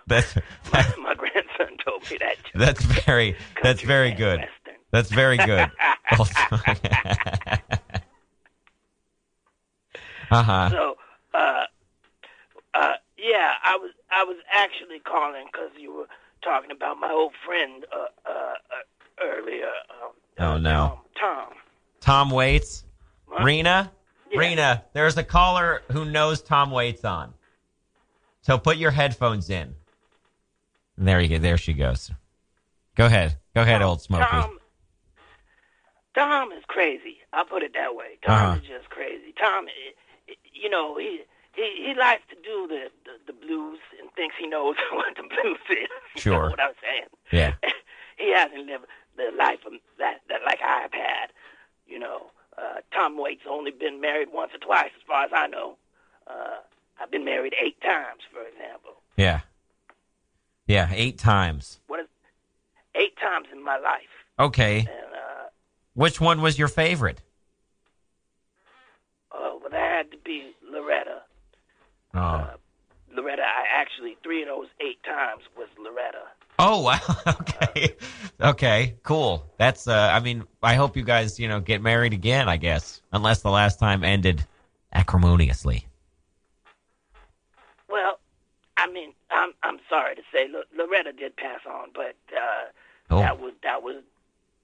B: That's
M: My, my grandson told me that. Joke.
B: that's very that's very good.
M: Western.
B: That's very good. uh huh.
M: So, uh, uh, yeah, I was I was actually calling because you were talking about my old friend uh, uh, uh, earlier, um,
B: Oh no.
M: Tom.
B: Tom Waits. Rena.
M: Yeah.
B: Rena. There's a caller who knows Tom Waits on. So put your headphones in. There you go. There she goes. Go ahead. Go ahead, old Smoky.
M: Tom, Tom is crazy. I'll put it that way. Tom
B: Uh-huh.
M: is just crazy. Tom, eh, eh, you know, he he he likes to do the, the the blues and thinks he knows what the blues is. You
B: Sure.
M: know what I'm saying?
B: Yeah.
M: he hasn't lived the life of that that like I've had. You know, uh, Tom Waits only been married once or twice, as far as I know. Uh, I've been married eight times, for example.
B: Yeah. Yeah. Eight times.
M: What is eight times in my life?
B: Okay.
M: And uh,
B: Which one was your favorite?
M: uh, well, that had to be Loretta.
B: Oh.
M: Loretta, I actually three of those eight times was Loretta.
B: Oh wow. okay. Okay. Cool. That's. Uh. I mean, I hope you guys, you know, get married again. I guess, unless the last time ended acrimoniously.
M: Well, I mean, I'm I'm sorry to say, Lo- Loretta did pass on, but uh,
B: Oh.
M: that was that was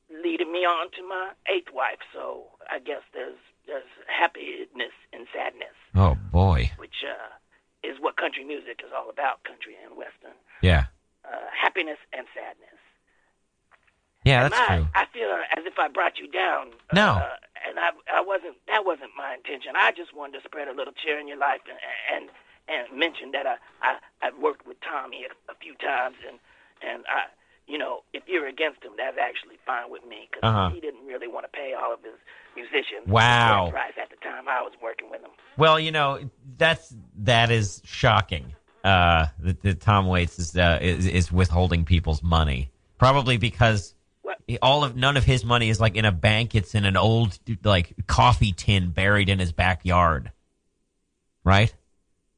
M: leading me on to my eighth wife. So I guess there's there's happiness and sadness,
B: Oh boy.
M: which uh, is what country music is all about, country and western.
B: Yeah.
M: Uh, happiness and sadness.
B: Yeah,
M: And
B: that's
M: I,
B: true.
M: I feel as if I brought you down.
B: No.
M: Uh, and I, I wasn't. That wasn't my intention. I just wanted to spread a little cheer in your life and and and mentioned that I I I've worked with Tommy a, a few times and and I. You know, if you're against him, that's actually fine with me because
B: Uh-huh.
M: he didn't really want to pay all of his musicians
B: Wow.
M: price at the time I was working with him.
B: Well, you know, that's that is shocking. Uh, that, that Tom Waits is, uh, is is withholding people's money, probably because all of none of his money is like in a bank. It's in an old like coffee tin buried in his backyard. Right?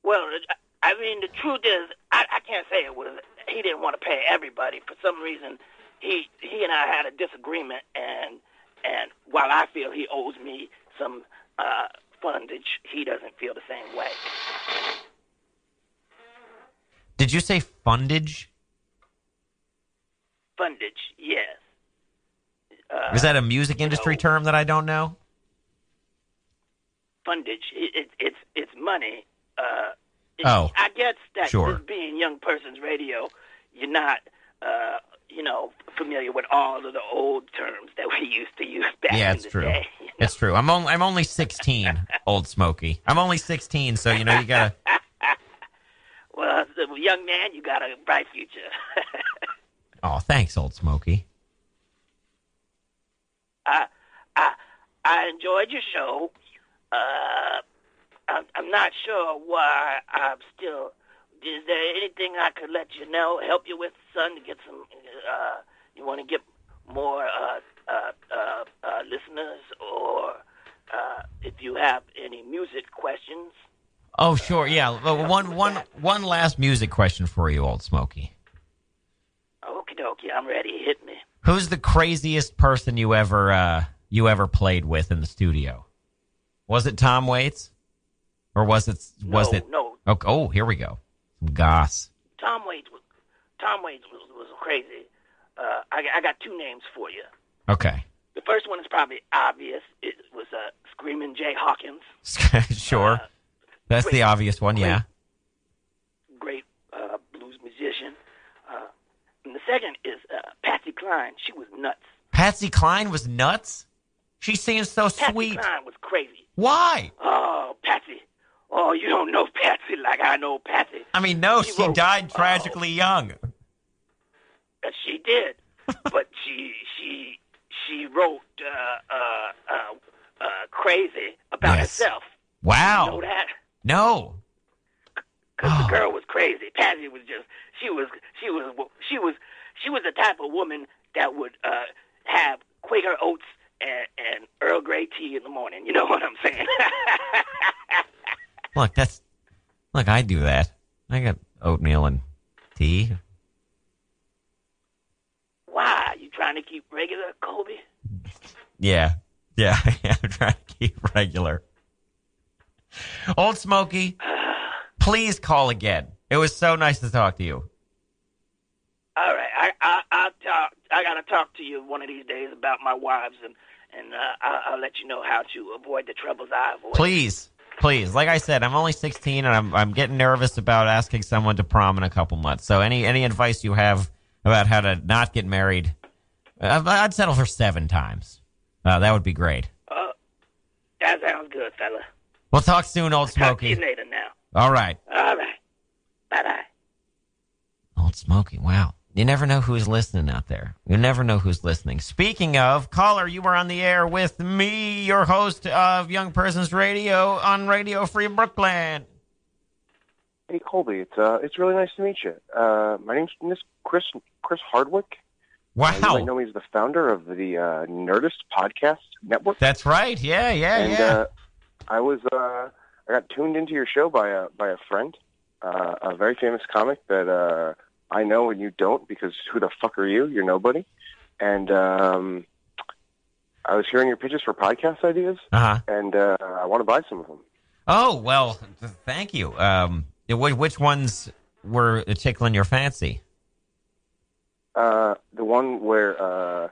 M: Well, I mean, the truth is, I, I can't say it was. He didn't want to pay everybody for some reason. He he and I had a disagreement, and and while I feel he owes me some uh, fundage, he doesn't feel the same way.
B: Did you say fundage?
M: Fundage, yes. Uh,
B: Is that a music industry term that I don't know?
M: fundage. It, it, it's it's money. Uh,
B: Oh,
M: I guess that
B: sure.
M: this being young person's radio, you're not, uh, you know, familiar with all of the old terms that we used to use back
B: yeah,
M: in
B: it's
M: the
B: true.
M: day.
B: It's true. I'm only I'm only 16, old Smokey. I'm only 16, so you know you gotta.
M: Well, young man, you got a bright future.
B: Oh, thanks, old Smokey.
M: I, I, I enjoyed your show. Uh, I'm, I'm not sure why I'm still. Is there anything I could let you know, help you with, son, to get some? Uh, you want to get more uh, uh, uh, uh, listeners, or uh, if you have any music questions?
B: Oh, sure. Yeah. Well, One one one last music question for you, old Smokey.
M: Okie dokie, I'm ready. Hit me.
B: Who's the craziest person you ever uh, you ever played with in the studio? Was it Tom Waits, or was it was
M: No,
B: it?
M: no.
B: Oh, oh, here we go. Some goss.
M: Tom Waits was Tom Waits was, was crazy. Uh, I, I got two names for you.
B: Okay.
M: The first one is probably obvious. It was uh, Screaming Jay Hawkins,
B: sure. That's the obvious one. Yeah.
M: great uh, blues musician. Uh, and the second is uh, Patsy Cline. She was nuts.
B: Patsy Cline was nuts. She seems so
M: Patsy
B: sweet.
M: Cline was crazy.
B: Why?
M: Oh, you don't know Patsy like I know Patsy.
B: I mean, no, she
M: wrote-
B: died tragically young.
M: Uh, she did, but she she she wrote uh, uh, uh, uh, crazy about
B: Yes.
M: herself.
B: Wow.
M: You know that?
B: No.
M: Because
B: Oh.
M: the girl was crazy. Patsy was just she was she was she was she was the type of woman that would uh, have Quaker oats and, and Earl Grey tea in the morning. You know what I'm saying?
B: Look, that's look. I do that. I got oatmeal and tea.
M: Why you trying to keep regular, Colby?
B: Yeah, yeah. I'm trying to keep regular. Old Smokey, please call again. It was so nice to talk to you.
M: All right, I I I'll talk. I gotta talk to you one of these days about my wives and and uh, I'll, I'll let you know how to avoid the troubles I avoid.
B: Please, please. Like I said, I'm only 16 and I'm I'm getting nervous about asking someone to prom in a couple months. So any any advice you have about how to not get married, I'd settle for seven times. Uh, that would be great.
M: Uh, that sounds good, fella.
B: We'll talk soon, old
M: Talk to you later now.
B: All right,
M: All right. Bye bye.
B: old Smokey. Wow, you never know who's listening out there. You never know who's listening. Speaking of caller, you were on the air with me, your host of Young Persons Radio on Radio Free Brooklyn.
N: Hey Colby, it's uh, it's really nice to meet you. Uh, my name's Chris Chris Hardwick.
B: Wow.
N: Uh, you might know me as the founder of the uh, Nerdist podcast network.
B: That's right. Yeah, yeah,
N: and
B: yeah.
N: uh, I was uh, I got tuned into your show by a by a friend, uh, a very famous comic that uh, I know and you don't because who the fuck are you? You're nobody. And um, I was hearing your pitches for podcast ideas,
B: Uh-huh.
N: and uh, I want to buy some of them.
B: Oh well, th- thank you. Um, wh- which ones were tickling your fancy?
N: Uh, the one where uh,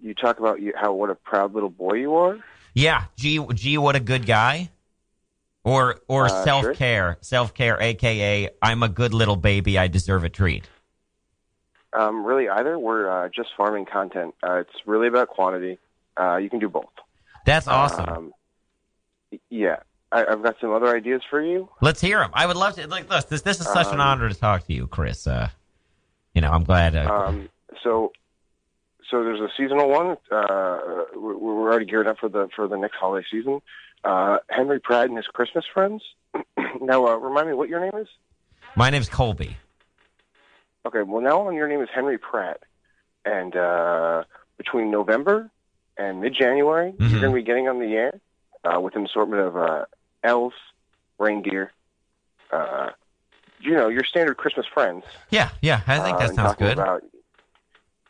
N: you talk about you, how what a proud little boy you are.
B: Yeah, gee, gee, what a good guy. Or or
N: Uh,
B: self care, self care, aka I'm a good little baby, I deserve a treat.
N: Um, really, either we're uh, just farming content. Uh, it's really about quantity. Uh, you can do both.
B: That's awesome.
N: Um, yeah, I, I've got some other ideas for you.
B: Let's hear them. I would love to. Like, look, this this is such an
N: Um,
B: honor to talk to you, Chris. Uh, you know, I'm glad. Uh,
N: Um, so, so there's a seasonal one. Uh, we're, we're already geared up for the for the next holiday season. Uh, Henry Pratt and his Christmas friends. now, uh, remind me what your name is.
B: my name's Colby.
N: Okay, well now on your name is Henry Pratt, and uh, between November and mid-January,
B: Mm-hmm.
N: you're going to be getting on the air uh, with an assortment of uh, elves, reindeer, uh, you know, your standard Christmas friends.
B: Yeah, yeah, I think
N: uh,
B: that
N: and
B: sounds good.
N: About,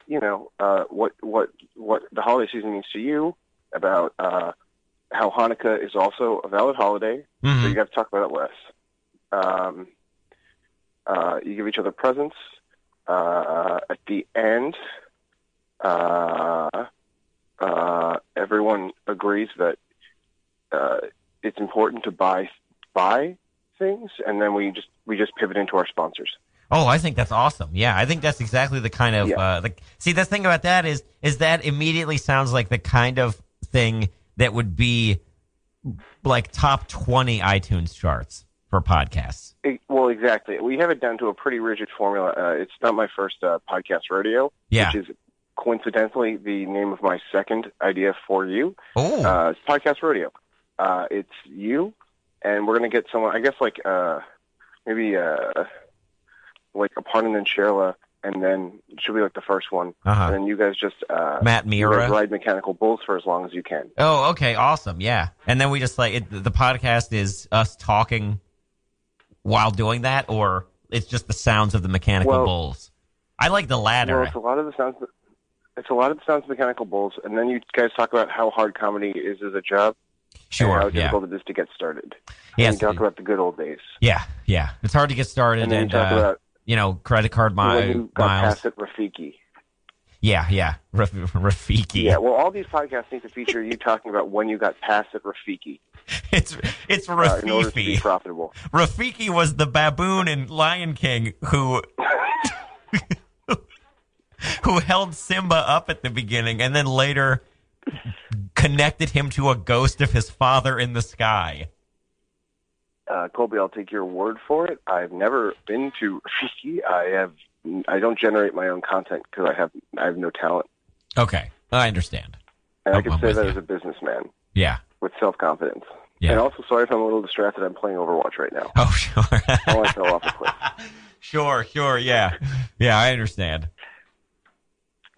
N: you know, uh, what what what the holiday season means to you, about uh, how Hanukkah is also a valid holiday, so
B: Mhm.
N: you got to talk about it less. Um, uh, you give each other presents. Uh, at the end, uh, uh, everyone agrees that uh, it's important to buy buy things, and then we just we just pivot into our sponsors.
B: Oh, I think that's awesome. Yeah, I think that's exactly the kind of uh, the see. The thing about that is, is that immediately sounds like the kind of thing that would be like top twenty iTunes charts for podcasts.
N: It- well, exactly. We have it down to a pretty rigid formula. Uh, it's not my first uh, podcast rodeo,
B: Yeah.
N: which is coincidentally the name of my second idea for you.
B: Oh,
N: Uh, it's podcast rodeo. Uh, it's you, and we're gonna get someone. I guess like uh, maybe uh, like a pun and Sherla, and then it should be like the first one.
B: Uh-huh.
N: And then you guys just uh,
B: Matt Mira.
N: ride mechanical bulls for as long as you can.
B: Oh, okay, awesome. Yeah, and then we just like it, the podcast is us talking while doing that, or it's just the sounds of the mechanical
N: Well-
B: bulls. I like the latter.
N: Well, it's a lot of the sounds. It's a lot of the sounds of mechanical bulls, and then you guys talk about how hard comedy is as a job.
B: Sure,
N: And how
B: yeah.
N: difficult it is to get started.
B: Yes.
N: And you talk about the good old days.
B: yeah, yeah. It's hard to get started,
N: And then you
B: and,
N: talk
B: uh,
N: about
B: you know, credit card
N: when you got
B: miles.
N: past it, Rafiki.
B: Yeah, yeah, Raf- Rafiki.
N: Yeah, well, all these podcasts need to feature you talking about when you got past it, Rafiki.
B: it's it's
N: uh, in order to be
B: Rafifi.
N: profitable.
B: Rafiki was the baboon in Lion King who who held Simba up at the beginning and then later connected him to a ghost of his father in the sky.
N: Uh, Colby, I'll take your word for it. I've never been to Rafiki. I have. I don't generate my own content because I have. I have no talent,
B: Okay, I understand.
N: and I can say that
B: you.
N: as a businessman
B: Yeah.
N: With self confidence.
B: Yeah.
N: And also, sorry if I'm a little distracted. I'm playing Overwatch right now.
B: Oh, sure.
N: I fell off a cliff.
B: sure, sure, yeah. Yeah, I understand.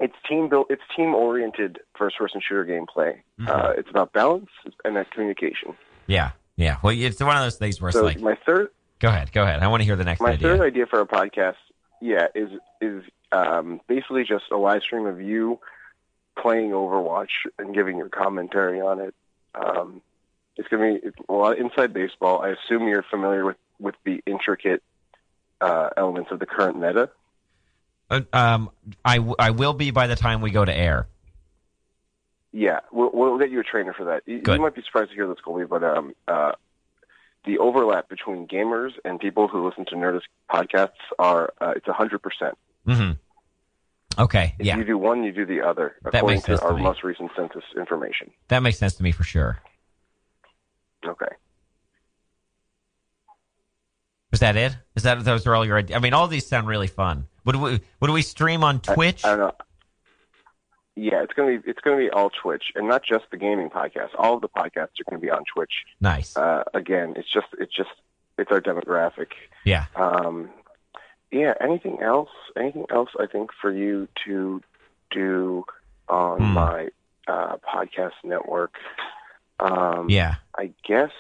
N: It's team built. It's team oriented first person shooter gameplay.
B: Mm-hmm.
N: Uh, it's about balance and that communication.
B: Yeah, yeah. Well, it's one of those things where it's like,
N: my third
B: go ahead, go ahead. I want to hear the next
N: my
B: idea.
N: third idea for a podcast, yeah, is is um, basically just a live stream of you playing Overwatch and giving your commentary on it. Um, it's gonna be it's a lot of inside baseball. I assume you're familiar with with the intricate uh, elements of the current meta.
B: Uh, um, I, w- I will be by the time we go to air.
N: Yeah, we'll, we'll get you a trainer for that. You, you might be surprised to hear this, Colby, but um, uh, the overlap between gamers and people who listen to Nerdist podcasts are uh, it's hundred percent.
B: Okay,
N: If
B: yeah,
N: you do one, you do the other,
B: That
N: according
B: makes sense
N: to
B: to
N: our
B: me.
N: most recent census information.
B: that makes sense to me for sure.
N: Okay.
B: Is that it? Is that those are all your? I mean, all these sound really fun. Would we would we stream on Twitch?
N: I don't know. Yeah, it's gonna be it's gonna be all Twitch, and not just the gaming podcast. All of the podcasts are gonna be on Twitch.
B: nice.
N: Uh, again, it's just it's just it's our demographic.
B: Yeah.
N: Um, yeah. Anything else? Anything else? I think for you to do on
B: Hmm.
N: my uh, podcast network. Um,
B: Yeah.
N: I guess.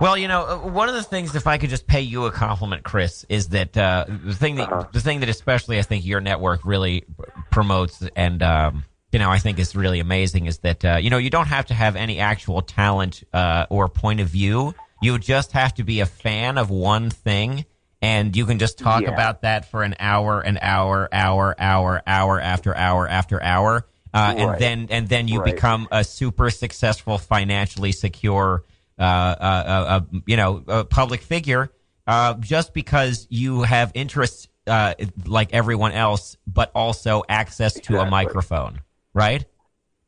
B: Well, you know, uh, one of the things, if I could just pay you a compliment, Chris, is that uh, the thing that
N: Uh-huh.
B: the thing that especially I think your network really promotes, and um, you know, I think is really amazing, is that uh, you know you don't have to have any actual talent uh, or point of view. You just have to be a fan of one thing, and you can just talk
N: Yeah.
B: about that for an hour, an hour, hour, hour, hour after hour after hour, uh, and then and then you
N: Right.
B: become a super successful, financially secure, uh, uh, uh, uh, you know, a public figure, uh, just because you have interests uh, like everyone else, but also access to a microphone, right?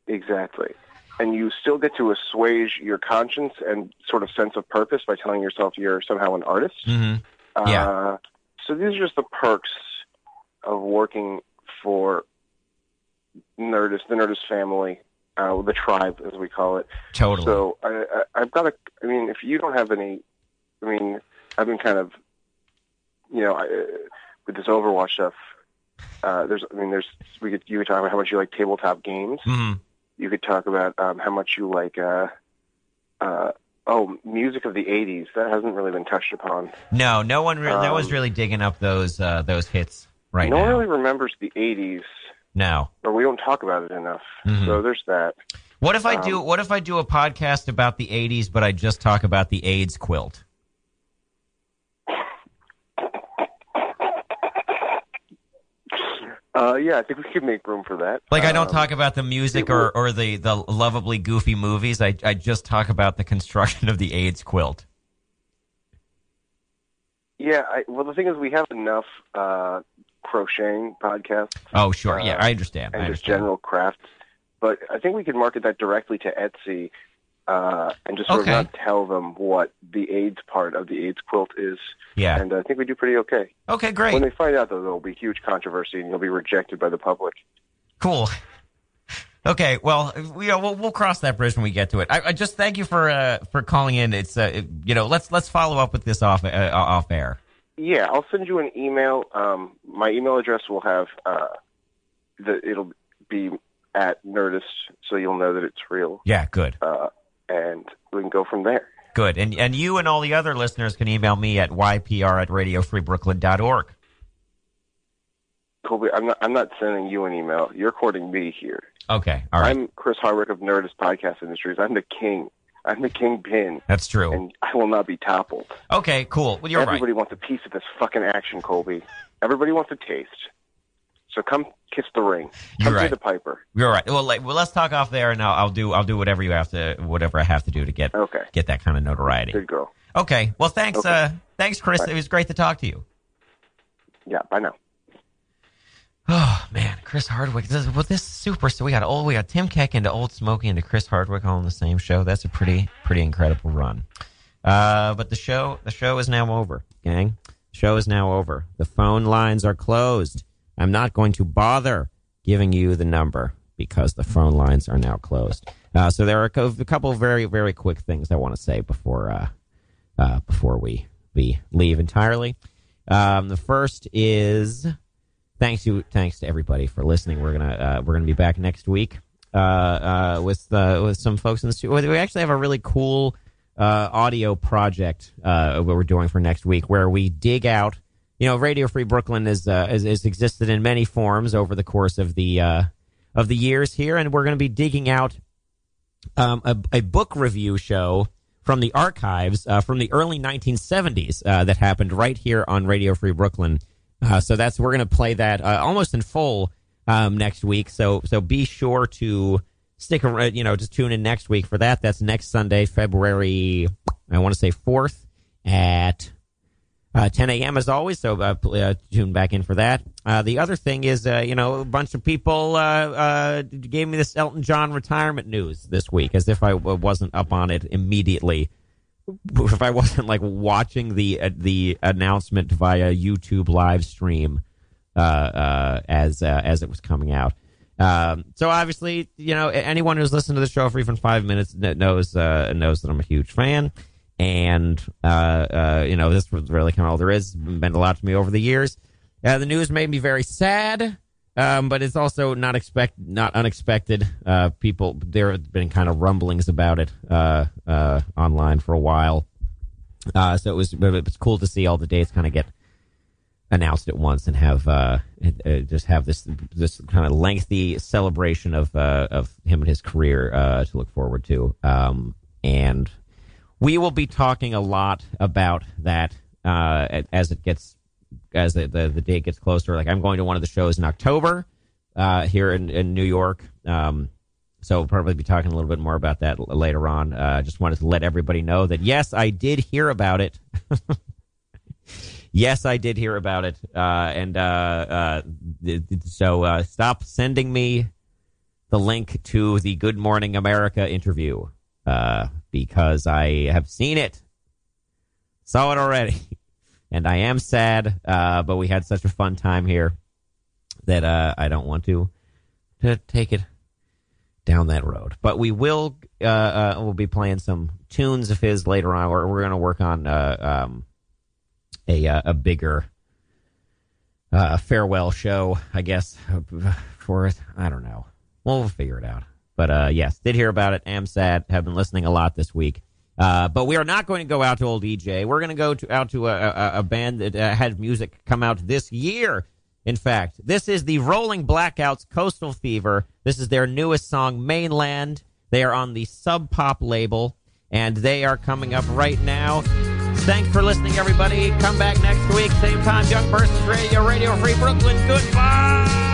N: Exactly. And you still get to assuage your conscience and sort of sense of purpose by telling yourself you're somehow an artist.
B: Mm-hmm. Yeah.
N: Uh, so these are just the perks of working for Nerdist, the Nerdist family, uh, the tribe, as we call it.
B: Totally.
N: So I, I, I've got a. I mean, if you don't have any, I mean, I've been kind of, you know, I, with this Overwatch stuff. Uh, there's, I mean, there's. We could you could talk about how much you like tabletop games.
B: hmm
N: You could talk about um, how much you like. Uh, uh, oh, music of the '80s. That hasn't really been touched upon.
B: No, no one, re- no
N: Um,
B: one's really digging up those uh, those hits right
N: no
B: now.
N: one really remembers the '80s,
B: No.
N: or we don't talk about it enough.
B: Mhm.
N: So there's that.
B: What if I
N: Um,
B: do? What if I do a podcast about the '80s, but I just talk about the AIDS quilt?
N: Uh, yeah, I think we could make room for that.
B: Like I don't
N: Um,
B: talk about the music or, or the, the lovably goofy movies. I I just talk about the construction of the AIDS quilt.
N: Yeah, I, well, the thing is, we have enough uh, crocheting podcasts.
B: Oh, sure. Yeah,
N: uh,
B: I understand.
N: And
B: I
N: just general crafts. But I think we could market that directly to Etsy uh, and just sort
B: Okay.
N: of not tell them what the AIDS part of the AIDS quilt is.
B: Yeah.
N: And I think we do pretty okay.
B: Okay, great.
N: When they find out, though, there will be huge controversy and you'll be rejected by the public.
B: Cool. Okay, well, we, we'll we'll cross that bridge when we get to it. I, I just thank you for uh, for calling in. It's uh, you know let's let's follow up with this off uh, off air.
N: Yeah, I'll send you an email. Um, my email address will have uh, the it'll be at Nerdist, so you'll know that it's real,
B: Yeah, good,
N: uh, and we can go from there.
B: good. And and you and all the other listeners can email me at ypr at radiofreebrooklyn.org.
N: Colby, I'm not. I'm not sending you an email. You're courting me here.
B: Okay, all right,
N: I'm Chris Hardwick of Nerdist Podcast Industries. I'm the king. I'm the kingpin,
B: that's true.
N: and I will not be toppled.
B: Okay, cool. Well, you're
N: Everybody
B: right.
N: wants a piece of this fucking action, Colby. Everybody wants a taste. So come kiss the ring.
B: You're
N: Come
B: right.
N: the piper.
B: You're right. Well, like, well, let's talk off there, and I'll, I'll do I'll do whatever you have to whatever I have to do to get
N: Okay.
B: get that kind of notoriety.
N: Good girl.
B: Okay. Well, thanks.
N: Okay.
B: Uh, thanks, Chris.
N: Bye.
B: It was great to talk to you.
N: Yeah. Bye now.
B: Oh man, Chris Hardwick. This, well, this is super. So we got old. We got Tim Keck into Old Smoky into Chris Hardwick all in the same show. That's a pretty pretty incredible run. Uh, but the show the show is now over, gang. The Show is now over. The phone lines are closed. I'm not going to bother giving you the number because the phone lines are now closed. Uh, so there are a couple very very quick things I want to say before uh, uh, before we we leave entirely. Um, the first is thanks to thanks to everybody for listening. We're gonna uh, we're gonna be back next week uh, uh, with with some folks in the studio. We actually have a really cool audio project what we're doing for next week, where we dig out. You know, Radio Free Brooklyn is uh, is, is existed in many forms over the course of the uh, of the years here, and we're going to be digging out um, a, a book review show from the archives uh, from the early 1970s uh, that happened right here on Radio Free Brooklyn. Uh, so that's we're going to play that uh, almost in full um, next week. So so be sure to stick around. You know, just tune in next week for that. That's next Sunday, February. I want to say fourth at uh, 10 a.m. as always. So uh, uh, tune back in for that. Uh, the other thing is, uh, you know, a bunch of people uh, gave me this Elton John retirement news this week, as if I wasn't up on it immediately. If I wasn't like watching the the announcement via YouTube live stream as as it was coming out. Um, so obviously, you know, anyone who's listened to the show for even five minutes knows knows that I'm a huge fan, and uh, uh, you know, this was really kind of all there is. Meant a lot to me over the years. Uh, the news made me very sad, um, but it's also not expect not unexpected. Uh, people there have been kind of rumblings about it uh, uh, online for a while, so it was it was cool to see all the dates kind of get announced at once and have just have this this kind of lengthy celebration of of him and his career to look forward to. Um, and we will be talking a lot about that uh, as it gets as the, the the date gets closer. Like I'm going to one of the shows in October uh, here in, in New York. Um, so we'll probably be talking a little bit more about that l- later on. I uh, just wanted to let everybody know that yes, I did hear about it. yes, I did hear about it. Uh, and uh, uh, th- th- so uh, stop sending me the link to the Good Morning America interview uh, because I have seen it, saw it already, and I am sad. Uh, but we had such a fun time here that uh, I don't want to to take it down that road. But we will uh, uh, we'll be playing some tunes of his later on. We're, we're going to work on uh, um, a uh, a bigger farewell show, I guess, for it. I don't know. We'll figure it out. But uh, yes, did hear about it. Am sad. Have been listening a lot this week. Uh, but we are not going to go out to old EJ. We're going to go to, out to a, a, a band that uh, had music come out this year. In fact, this is the Rolling Blackouts Coastal Fever. This is their newest song, Mainland. They are on the Sub Pop label, and they are coming up right now. Thanks for listening, everybody. Come back next week, same time, Young Persons Radio, Radio Free Brooklyn. Goodbye.